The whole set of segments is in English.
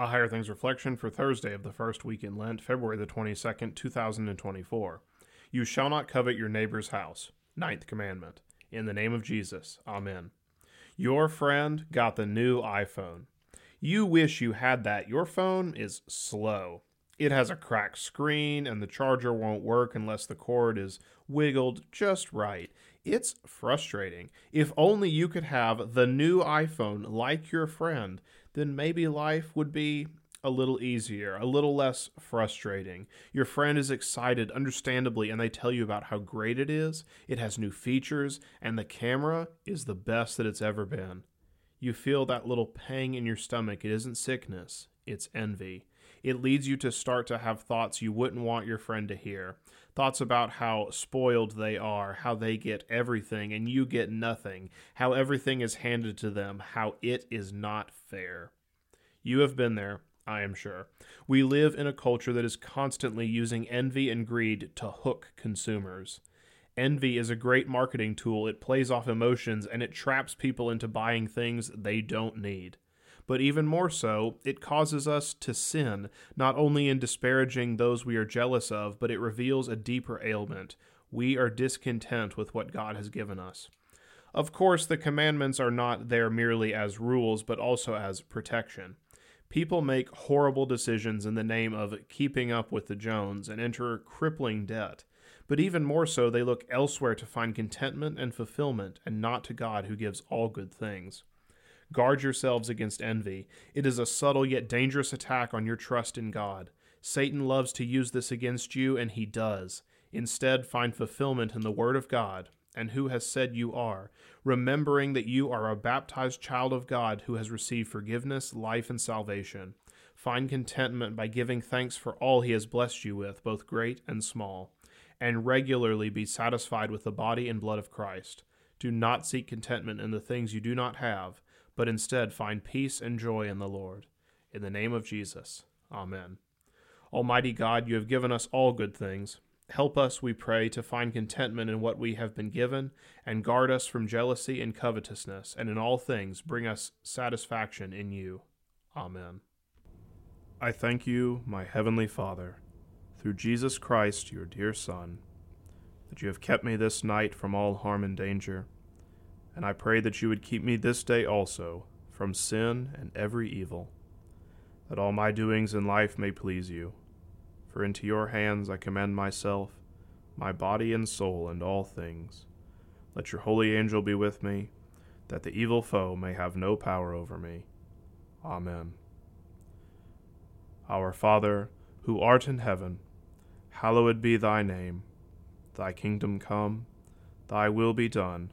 A Higher Things Reflection for Thursday of the first week in Lent, February the 22nd, 2024. You shall not covet your neighbor's house. Ninth commandment. In the name of Jesus. Amen. Your friend got the new iPhone. You wish you had that. Your phone is slow. It has a cracked screen, and the charger won't work unless the cord is wiggled just right. It's frustrating. If only you could have the new iPhone like your friend, then maybe life would be a little easier, a little less frustrating. Your friend is excited, understandably, and they tell you about how great it is. It has new features, and the camera is the best that it's ever been. You feel that little pang in your stomach. It isn't sickness, it's envy it leads you to start to have thoughts you wouldn't want your friend to hear. Thoughts about how spoiled they are, how they get everything and you get nothing, how everything is handed to them, how it is not fair. You have been there, I am sure. We live in a culture that is constantly using envy and greed to hook consumers. Envy is a great marketing tool. It plays off emotions and it traps people into buying things they don't need but even more so, it causes us to sin, not only in disparaging those we are jealous of, but it reveals a deeper ailment. We are discontent with what God has given us. Of course, the commandments are not there merely as rules, but also as protection. People make horrible decisions in the name of keeping up with the Jones and enter crippling debt. But even more so, they look elsewhere to find contentment and fulfillment, and not to God who gives all good things. Guard yourselves against envy. It is a subtle yet dangerous attack on your trust in God. Satan loves to use this against you, and he does. Instead, find fulfillment in the Word of God and who has said you are, remembering that you are a baptized child of God who has received forgiveness, life, and salvation. Find contentment by giving thanks for all he has blessed you with, both great and small, and regularly be satisfied with the body and blood of Christ. Do not seek contentment in the things you do not have but instead find peace and joy in the Lord. In the name of Jesus. Amen. Almighty God, you have given us all good things. Help us, we pray, to find contentment in what we have been given, and guard us from jealousy and covetousness, and in all things bring us satisfaction in you. Amen. I thank you, my heavenly Father, through Jesus Christ, your dear Son, that you have kept me this night from all harm and danger and I pray that you would keep me this day also from sin and every evil, that all my doings in life may please you. For into your hands I commend myself, my body and soul, and all things. Let your holy angel be with me, that the evil foe may have no power over me. Amen. Our Father, who art in heaven, hallowed be thy name. Thy kingdom come, thy will be done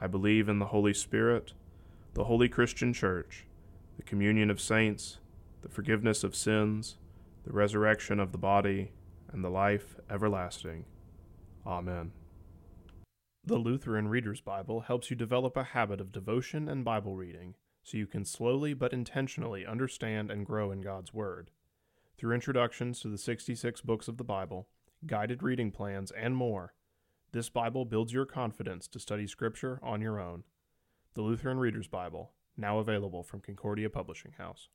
I believe in the Holy Spirit, the holy Christian Church, the communion of saints, the forgiveness of sins, the resurrection of the body, and the life everlasting. Amen. The Lutheran Reader's Bible helps you develop a habit of devotion and Bible reading so you can slowly but intentionally understand and grow in God's Word. Through introductions to the 66 books of the Bible, guided reading plans, and more, this Bible builds your confidence to study Scripture on your own. The Lutheran Reader's Bible, now available from Concordia Publishing House.